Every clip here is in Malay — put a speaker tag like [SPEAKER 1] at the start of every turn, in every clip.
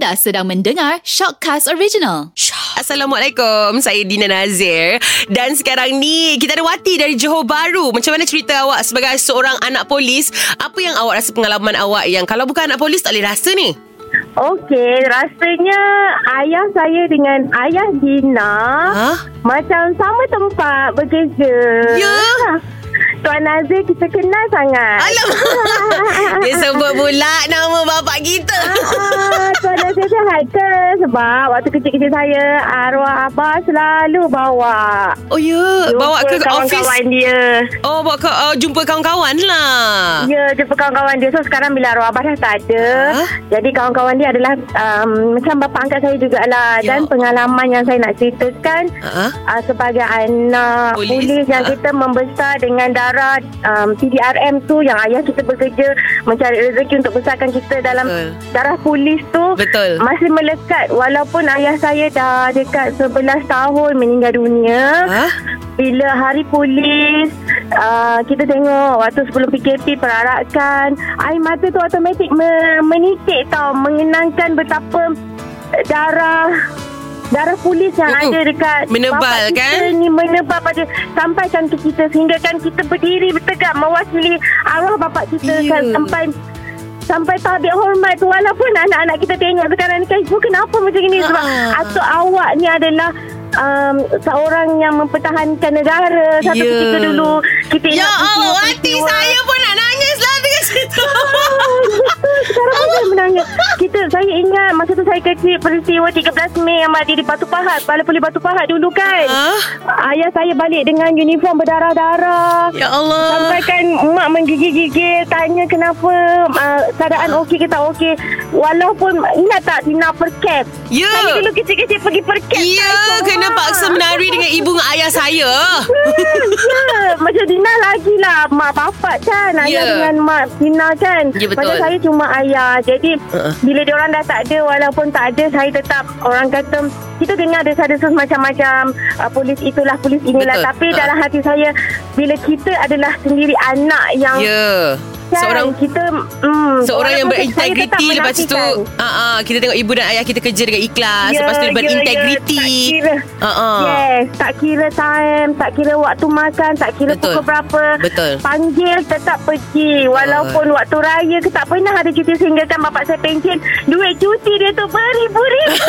[SPEAKER 1] Anda sedang mendengar Shockcast Original.
[SPEAKER 2] Assalamualaikum Saya Dina Nazir Dan sekarang ni Kita ada Wati dari Johor Bahru Macam mana cerita awak Sebagai seorang anak polis Apa yang awak rasa Pengalaman awak Yang kalau bukan anak polis Tak boleh rasa ni
[SPEAKER 3] Okey, rasanya ayah saya dengan ayah Dina
[SPEAKER 2] Hah?
[SPEAKER 3] macam sama tempat bekerja.
[SPEAKER 2] Ya?
[SPEAKER 3] Tuan Nazir kita kenal sangat.
[SPEAKER 2] Alamak Dia sebut pula Nama bapak kita
[SPEAKER 3] Ah, Tuan Nazir sihat ke? Sebab waktu kecil-kecil saya arwah abah selalu bawa.
[SPEAKER 2] Oh ya Bawa ke
[SPEAKER 3] Jumpa
[SPEAKER 2] office
[SPEAKER 3] kawan-kawan dia.
[SPEAKER 2] Oh bawa ke uh, Jumpa kawan-kawan lah
[SPEAKER 3] Ya, jumpa kawan-kawan dia. So sekarang bila arwah abah dah tak ada.
[SPEAKER 2] Ah.
[SPEAKER 3] Jadi kawan-kawan dia adalah um, macam bapa angkat saya jugalah.
[SPEAKER 2] Ya.
[SPEAKER 3] Dan pengalaman yang saya nak ceritakan
[SPEAKER 2] Ha?
[SPEAKER 3] uh, sebagai anak
[SPEAKER 2] Polis,
[SPEAKER 3] polis, yang
[SPEAKER 2] ah.
[SPEAKER 3] kita membesar dengan darah um, PDRM tu yang ayah kita bekerja mencari rezeki untuk besarkan kita dalam
[SPEAKER 2] Betul.
[SPEAKER 3] darah polis tu
[SPEAKER 2] Betul.
[SPEAKER 3] masih melekat walaupun ayah saya dah dekat 11 tahun meninggal dunia
[SPEAKER 2] Ha?
[SPEAKER 3] bila hari polis uh, kita tengok waktu sebelum PKP perarakan air mata tu automatik me- menitik tau mengenangkan betapa darah darah polis yang
[SPEAKER 2] Mm-mm.
[SPEAKER 3] ada dekat
[SPEAKER 2] Menebal,
[SPEAKER 3] kita
[SPEAKER 2] kan?
[SPEAKER 3] ni menebal pada sampaikan ke kita sehingga kan kita berdiri bertegak mewakili arwah bapak kita
[SPEAKER 2] Ya.
[SPEAKER 3] kan sampai sampai tabik hormat tu walaupun anak-anak kita tengok sekarang ni kan ibu kenapa macam ni sebab
[SPEAKER 2] Ah.
[SPEAKER 3] atuk awak ni adalah um, seorang yang mempertahankan negara satu
[SPEAKER 2] Ya.
[SPEAKER 3] ketika dulu kita
[SPEAKER 2] Ya Allah
[SPEAKER 3] peristiwa-peristiwa.
[SPEAKER 2] saya pun nak nangis lah Dengan cerita
[SPEAKER 3] Betul sekarang pun saya menangis. Kita saya ingat masa tu saya kecil peristiwa 13 Mei yang mati di Batu Pahat. Balai Polis Batu Pahat dulu kan?
[SPEAKER 2] Ah.
[SPEAKER 3] ayah saya balik dengan uniform berdarah-darah.
[SPEAKER 2] Ya Allah.
[SPEAKER 3] Sampai kan mak menggigil-gigil Tanya kenapa uh, Keadaan okey ke tak okey. Walaupun Ingat tak Dina percap
[SPEAKER 2] Ya.
[SPEAKER 3] Saya dulu kecil-kecil pergi percap
[SPEAKER 2] Ya Kena paksa menari dengan ibu dengan ayah saya.
[SPEAKER 3] Ya Macam Dina lagi lah. Mak bapak kan Ayah
[SPEAKER 2] Ya.
[SPEAKER 3] dengan mak Dina kan.
[SPEAKER 2] Ya, betul.
[SPEAKER 3] Macam saya cuma ayah Jadi
[SPEAKER 2] Uh-uh.
[SPEAKER 3] Bila diorang dah tak ada Walaupun tak ada Saya tetap Orang kata kita dengar desas-desus macam-macam uh, Polis itulah Polis inilah
[SPEAKER 2] Betul.
[SPEAKER 3] Tapi
[SPEAKER 2] Uh-uh.
[SPEAKER 3] dalam hati saya Bila kita adalah sendiri Anak yang
[SPEAKER 2] Ya
[SPEAKER 3] kan,
[SPEAKER 2] Seorang
[SPEAKER 3] kita mm,
[SPEAKER 2] Seorang yang berintegriti Lepas tu uh, uh, Kita tengok ibu dan ayah kita kerja dengan ikhlas
[SPEAKER 3] Ya,
[SPEAKER 2] Lepas tu dia
[SPEAKER 3] ya,
[SPEAKER 2] berintegriti
[SPEAKER 3] ya, tak kira.
[SPEAKER 2] uh, uh.
[SPEAKER 3] Yes Tak kira time Tak kira waktu makan Tak kira
[SPEAKER 2] Betul.
[SPEAKER 3] pukul berapa
[SPEAKER 2] Betul.
[SPEAKER 3] Panggil tetap pergi Walaupun waktu raya ke Tak pernah ada cuti Sehingga kan bapak saya pencen Duit cuti dia tu Beribu-ribu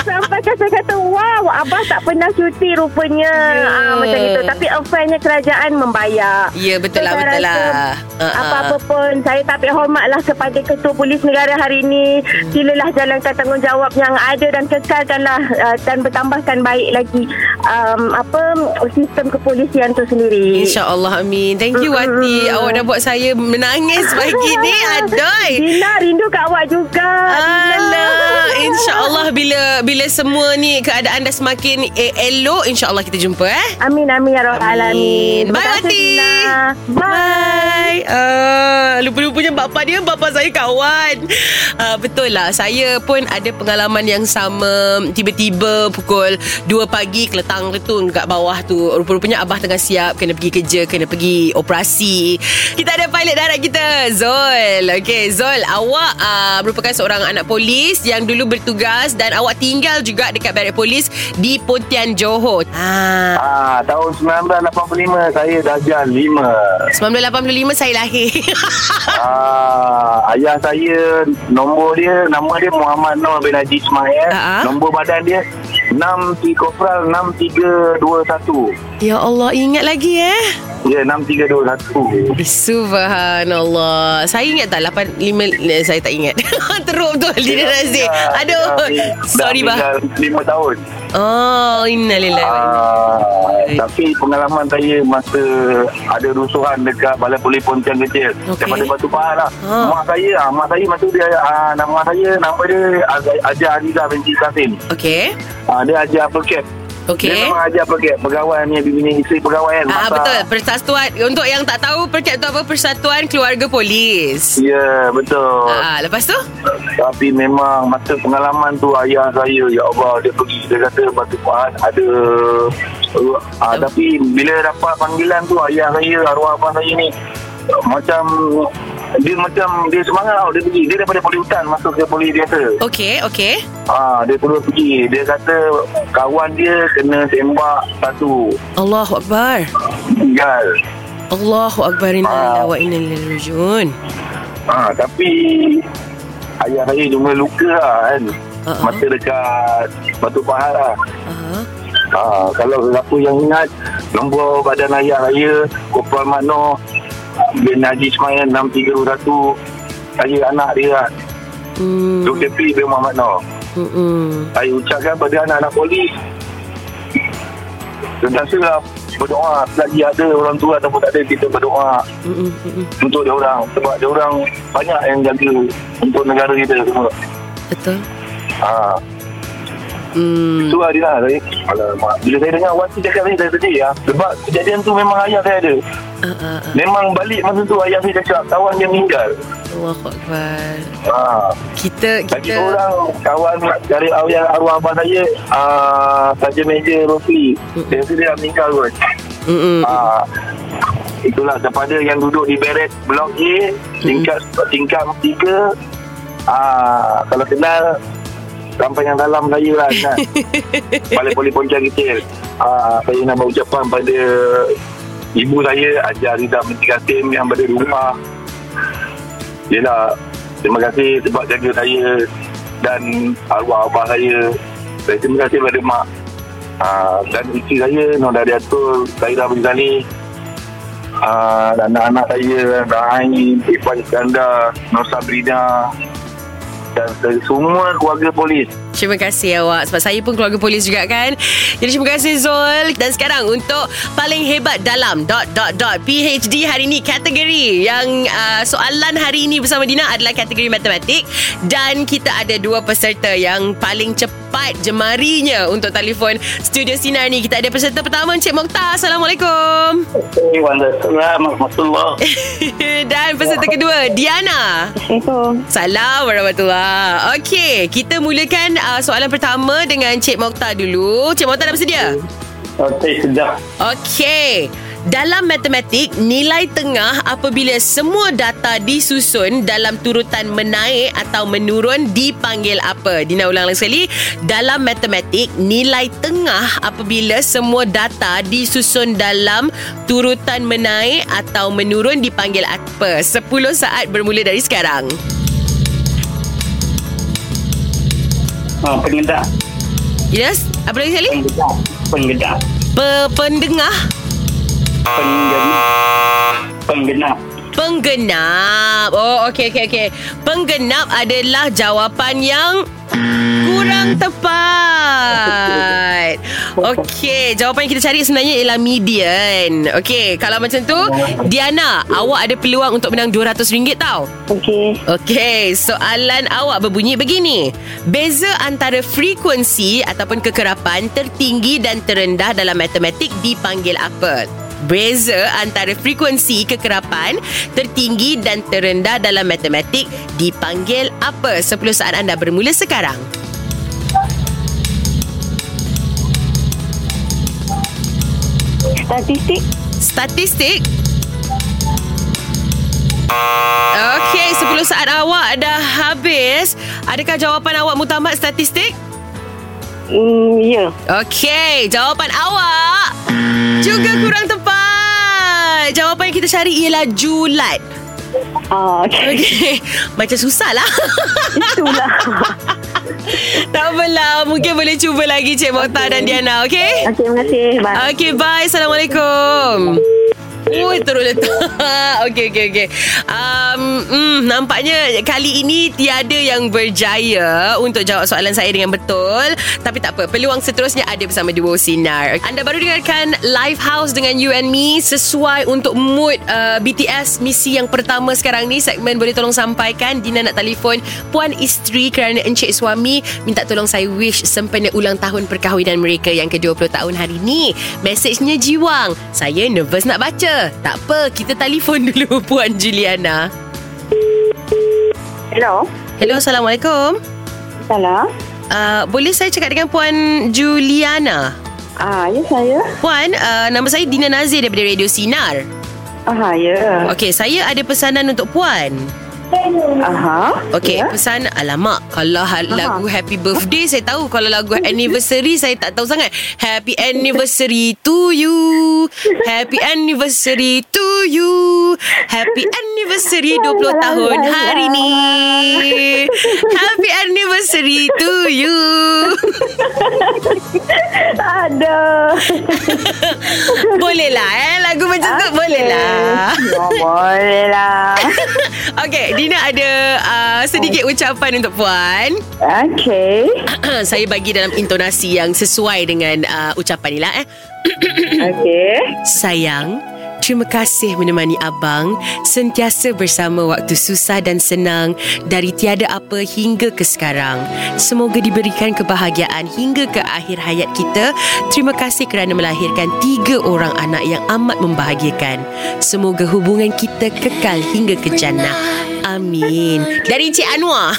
[SPEAKER 3] Sampai saya kata Wow Abah tak pernah cuti rupanya
[SPEAKER 2] Ya.
[SPEAKER 3] ah, Macam itu Tapi affairnya kerajaan membayar
[SPEAKER 2] Ya betul
[SPEAKER 3] So,
[SPEAKER 2] lah
[SPEAKER 3] rasa
[SPEAKER 2] lah. Uh, uh.
[SPEAKER 3] Apa-apa pun Saya tapi hormatlah kepada Ketua Polis Negara hari ini. Silalah jalankan tanggungjawab yang ada Dan kekalkanlah uh, Dan bertambahkan baik lagi um, Apa Sistem kepolisian tu sendiri.
[SPEAKER 2] InsyaAllah amin. Thank you Wati. Awak dah buat saya Menangis pagi ni Adoy
[SPEAKER 3] Dina rindu kat awak juga Dina.
[SPEAKER 2] Ah, InsyaAllah bila bila semua ni keadaan dah semakin eh, elok InsyaAllah kita jumpa eh.
[SPEAKER 3] Amin amin ya Rabbal Alamin.
[SPEAKER 2] Bye Wati.
[SPEAKER 3] Dina. Bye
[SPEAKER 2] Lupa-lupanya bapa dia Bapa saya kawan. Uh, Betul lah. Saya pun ada pengalaman yang sama. Tiba-tiba pukul 2 pagi Keletang tu kat bawah tu Rupa-rupanya abah tengah siap Kena pergi kerja Kena pergi operasi. Kita ada pilot darat kita Zul Okay Zul Awak uh, merupakan seorang anak polis Yang dulu bertugas Dan awak tinggal juga Dekat barak polis Di Pontian Johor ah,
[SPEAKER 4] Ah, tahun 1985 saya darjah 5.
[SPEAKER 2] 1985 saya lahir
[SPEAKER 4] Ah, ayah saya nombor dia nama dia Muhammad Nur bin Haji Ismail.
[SPEAKER 2] Ah.
[SPEAKER 4] Nombor badan dia 63 Kopral 6321.
[SPEAKER 2] Ya Allah ingat lagi eh
[SPEAKER 4] Ya, 6321.
[SPEAKER 2] Eh, Subhanallah Saya ingat tak 85 eh, Saya tak ingat Teruk betul Dina Nazir Aduh Sorry bah
[SPEAKER 4] bah. 5 tahun.
[SPEAKER 2] Oh Innalillahi wa inna
[SPEAKER 4] Ah, tapi pengalaman saya masa ada rusuhan dekat Balai Polis Pontian kecil
[SPEAKER 2] Okey.
[SPEAKER 4] daripada Batu Pahat lah.
[SPEAKER 2] Ha.
[SPEAKER 4] Mak saya, ah, mak saya masa dia ah, nama saya nama dia Ajar Ariza binti Kasim.
[SPEAKER 2] Okay
[SPEAKER 4] Ah, dia ajar Perket.
[SPEAKER 2] Okay
[SPEAKER 4] Dia memang ajar Perket. Pegawai ni bini isteri pegawai kan.
[SPEAKER 2] Ah, betul Persatuan Untuk yang tak tahu Perkat tu apa Persatuan Keluarga Polis
[SPEAKER 4] Ya, betul.
[SPEAKER 2] ah, Lepas tu
[SPEAKER 4] Tapi memang masa pengalaman tu ayah saya ya Allah dia pergi dia kata Batu Pahat ada ah, tapi bila dapat panggilan tu ayah saya arwah abang saya ni macam dia macam dia semangat tau dia pergi dia daripada poli hutan masuk ke poli biasa
[SPEAKER 2] Okey, okey.
[SPEAKER 4] ah dia terus pergi dia kata kawan dia kena tembak satu
[SPEAKER 2] Allahu Akbar.
[SPEAKER 4] tinggal
[SPEAKER 2] Allahu Akbar inna lillahi wa inna ilaihi rajiun.
[SPEAKER 4] ah tapi ayah saya cuma luka lah kan
[SPEAKER 2] ah.
[SPEAKER 4] mata dekat batu pahat lah
[SPEAKER 2] Aha.
[SPEAKER 4] Ah, kalau siapa yang ingat nombor badan ayah saya Kopal Makno bin Haji Ismail 631 saya anak dia lah
[SPEAKER 2] Hmm.
[SPEAKER 4] Duk Depi bin Muhammad Noh
[SPEAKER 2] Hmm.
[SPEAKER 4] saya ucapkan pada anak-anak polis sentiasa berdoa selagi ada orang tua ataupun tak ada kita berdoa
[SPEAKER 2] Hmm. Hmm.
[SPEAKER 4] untuk dia orang sebab dia orang banyak yang jaga untuk negara kita semua
[SPEAKER 2] Betul.
[SPEAKER 4] ha,
[SPEAKER 2] Hmm.
[SPEAKER 4] itu lah dia lah saya, alamak bila saya dengar Wati cakap tadi saya sedih ya. sebab kejadian tu memang ayah saya ada
[SPEAKER 2] Ah, ah, ah.
[SPEAKER 4] memang balik masa tu ayah saya cakap kawan dia meninggal
[SPEAKER 2] Allahu Akbar.
[SPEAKER 4] ha,
[SPEAKER 2] Kita kita
[SPEAKER 4] orang kawan dari arwah, arwah abang saya uh, Saja Meja Rosli Dia rasa dia dah meninggal kot
[SPEAKER 2] Hmm.
[SPEAKER 4] uh, Itulah kepada yang duduk di beret Blok A Tingkat tingkat tiga uh, Kalau kenal Sampai yang dalam saya lah ingat Balik boleh poncang kecil. Uh, Saya nak berucapan pada Ibu saya Ajar Rida Menteri Kasim Yang berada di rumah. Yelah Terima kasih sebab jaga saya Dan arwah abah saya. Saya terima kasih kepada mak. Uh, Dan isteri saya Nur Dariatul Zaira bin Zali uh, Dan anak-anak saya Rahai Ifan Iskandar Nur Sabrina Dan semua keluarga polis.
[SPEAKER 2] Terima kasih awak. Sebab saya pun keluarga polis juga kan? Jadi terima kasih Zul. Dan sekarang untuk Paling hebat dalam Dot dot dot PHD hari ini Kategori Yang uh, soalan hari ini Bersama Dina adalah kategori matematik. Dan kita ada dua peserta Yang paling cepat jemarinya Untuk telefon Studio Sinar ni Kita ada peserta pertama Encik Mokhtar Assalamualaikum
[SPEAKER 4] Warahmatullahi
[SPEAKER 2] Dan peserta kedua Diana
[SPEAKER 3] Assalamualaikum.
[SPEAKER 2] Salam warahmatullahi Okey, kita mulakan uh, soalan pertama dengan Cik Mokhtar dulu. Cik Mokhtar dah bersedia?
[SPEAKER 4] Okey, sudah
[SPEAKER 2] Okey. Dalam matematik, nilai tengah apabila semua data disusun dalam turutan menaik atau menurun dipanggil apa? Dina ulang lagi sekali. Dalam matematik, nilai tengah apabila semua data disusun dalam turutan menaik atau menurun dipanggil apa? 10 saat bermula dari sekarang.
[SPEAKER 5] Oh, pengedap.
[SPEAKER 2] Yes? Apa lagi sekali?
[SPEAKER 5] Pengedap. Pengedap.
[SPEAKER 2] Pe- pendengar
[SPEAKER 5] Penggenap. Penggenap.
[SPEAKER 2] Penggenap. Oh, okey okey okey. Penggenap adalah jawapan yang kurang tepat. Okey, jawapan yang kita cari sebenarnya ialah median. Okey, kalau macam tu, Diana, awak ada peluang untuk menang RM200 tau.
[SPEAKER 3] Okey.
[SPEAKER 2] Okey, soalan awak berbunyi begini. Beza antara frekuensi ataupun kekerapan tertinggi dan terendah dalam matematik dipanggil apa? Beza antara frekuensi kekerapan tertinggi dan terendah dalam matematik dipanggil apa? 10 saat anda bermula sekarang.
[SPEAKER 3] Statistik.
[SPEAKER 2] Statistik Okey, 10 saat awak dah habis. Adakah jawapan awak mutamat statistik?
[SPEAKER 3] Hmm, ya.
[SPEAKER 2] Okey, jawapan awak juga kurang tepat. Jawapan yang kita cari ialah julat.
[SPEAKER 3] Ah, okey.
[SPEAKER 2] Okey, macam susah lah.
[SPEAKER 3] Itulah.
[SPEAKER 2] tak apalah, mungkin boleh cuba lagi Cik Mokhtar dan Diana, okey?
[SPEAKER 3] Okey, terima kasih. Bye.
[SPEAKER 2] Okey, bye. Assalamualaikum. Ui, terus letak. Okey, okey, okey. Um, mm, nampaknya kali ini tiada yang berjaya untuk jawab soalan saya dengan betul. Tapi tak apa, peluang seterusnya ada bersama Duo Sinar. Anda baru dengarkan Live House dengan You and Me sesuai untuk mood uh, BTS misi yang pertama sekarang ni. Segmen boleh tolong sampaikan. Dina nak telefon Puan Isteri kerana encik suami minta tolong saya wish sempena ulang tahun perkahwinan mereka yang ke-20 tahun hari ni. Mesejnya jiwang. Saya nervous nak baca. Tak apa, kita telefon dulu Puan Juliana.
[SPEAKER 3] Hello.
[SPEAKER 2] Hello, Assalamualaikum.
[SPEAKER 3] Salam.
[SPEAKER 2] Uh, boleh saya cakap dengan Puan Juliana?
[SPEAKER 3] Ah, ya saya.
[SPEAKER 2] Puan, uh, nama saya Dina Nazir daripada Radio Sinar.
[SPEAKER 6] Aha, ya.
[SPEAKER 2] Okey, saya ada pesanan untuk puan.
[SPEAKER 6] Aha.
[SPEAKER 2] Okey,
[SPEAKER 6] Ya.
[SPEAKER 2] pesan alamak kalau ha- lagu happy birthday saya tahu kalau lagu anniversary saya tak tahu sangat. Happy anniversary to you. Happy anniversary to you. Happy anniversary 20 tahun hari ni. Happy anniversary to you.
[SPEAKER 6] Aduh.
[SPEAKER 2] Boleh lah eh lagu macam tu boleh lah.
[SPEAKER 6] Oh, boleh lah.
[SPEAKER 2] Okey, Dina ada uh, sedikit ucapan untuk puan.
[SPEAKER 6] Okay.
[SPEAKER 2] saya bagi dalam intonasi yang sesuai dengan uh, ucapan ni lah eh.
[SPEAKER 6] Okay.
[SPEAKER 2] Sayang, terima kasih menemani abang sentiasa bersama waktu susah dan senang dari tiada apa hingga ke sekarang. Semoga diberikan kebahagiaan hingga ke akhir hayat kita. Terima kasih kerana melahirkan tiga orang anak yang amat membahagiakan. Semoga hubungan kita kekal hingga ke jannah. Amin. Dari Cik Anwar.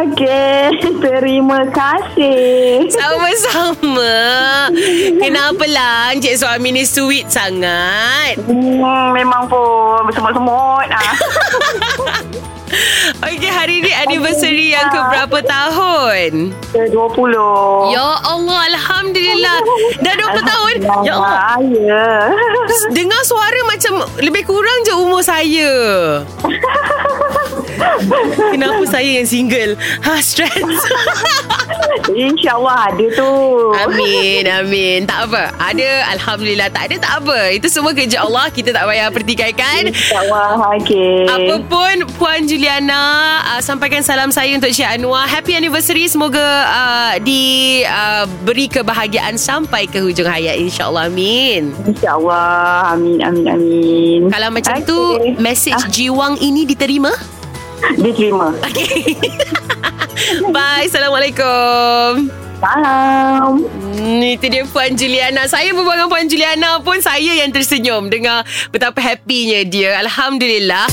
[SPEAKER 6] Okay. Terima kasih.
[SPEAKER 2] Sama-sama. Kenapalah Encik suami ni sweet sangat.
[SPEAKER 6] Hmm, memang pun semut-semut. Ah.
[SPEAKER 2] Okey, hari ni anniversary yang ke berapa tahun?
[SPEAKER 6] Ke 20.
[SPEAKER 2] Ya Allah, Alhamdulillah. Dah 20 tahun? Ya Allah.
[SPEAKER 6] Ya.
[SPEAKER 2] Dengar suara macam lebih kurang je umur saya. Kenapa saya yang single? Ha, stress.
[SPEAKER 6] InsyaAllah ada tu.
[SPEAKER 2] Amin, amin. Tak apa. Ada, Alhamdulillah. Tak ada, tak apa. Itu semua kerja Allah. Kita tak payah pertikaikan.
[SPEAKER 6] InsyaAllah. Okay.
[SPEAKER 2] Apa pun Puan Juliana uh, sampaikan salam saya untuk Syed Anwar. Happy anniversary. Semoga uh, diberi uh, kebahagiaan sampai ke hujung hayat insya-Allah. Amin.
[SPEAKER 6] InsyaAllah. Amin, amin, amin.
[SPEAKER 2] Kalau macam
[SPEAKER 6] Okay.
[SPEAKER 2] tu message jiwang ini diterima?
[SPEAKER 6] Diterima.
[SPEAKER 2] Okay. Bye. Assalamualaikum.
[SPEAKER 6] Salam.
[SPEAKER 2] Hmm, itu dia Puan Juliana. Saya berbual dengan Puan Juliana pun saya yang tersenyum dengar betapa happynya dia. Alhamdulillah.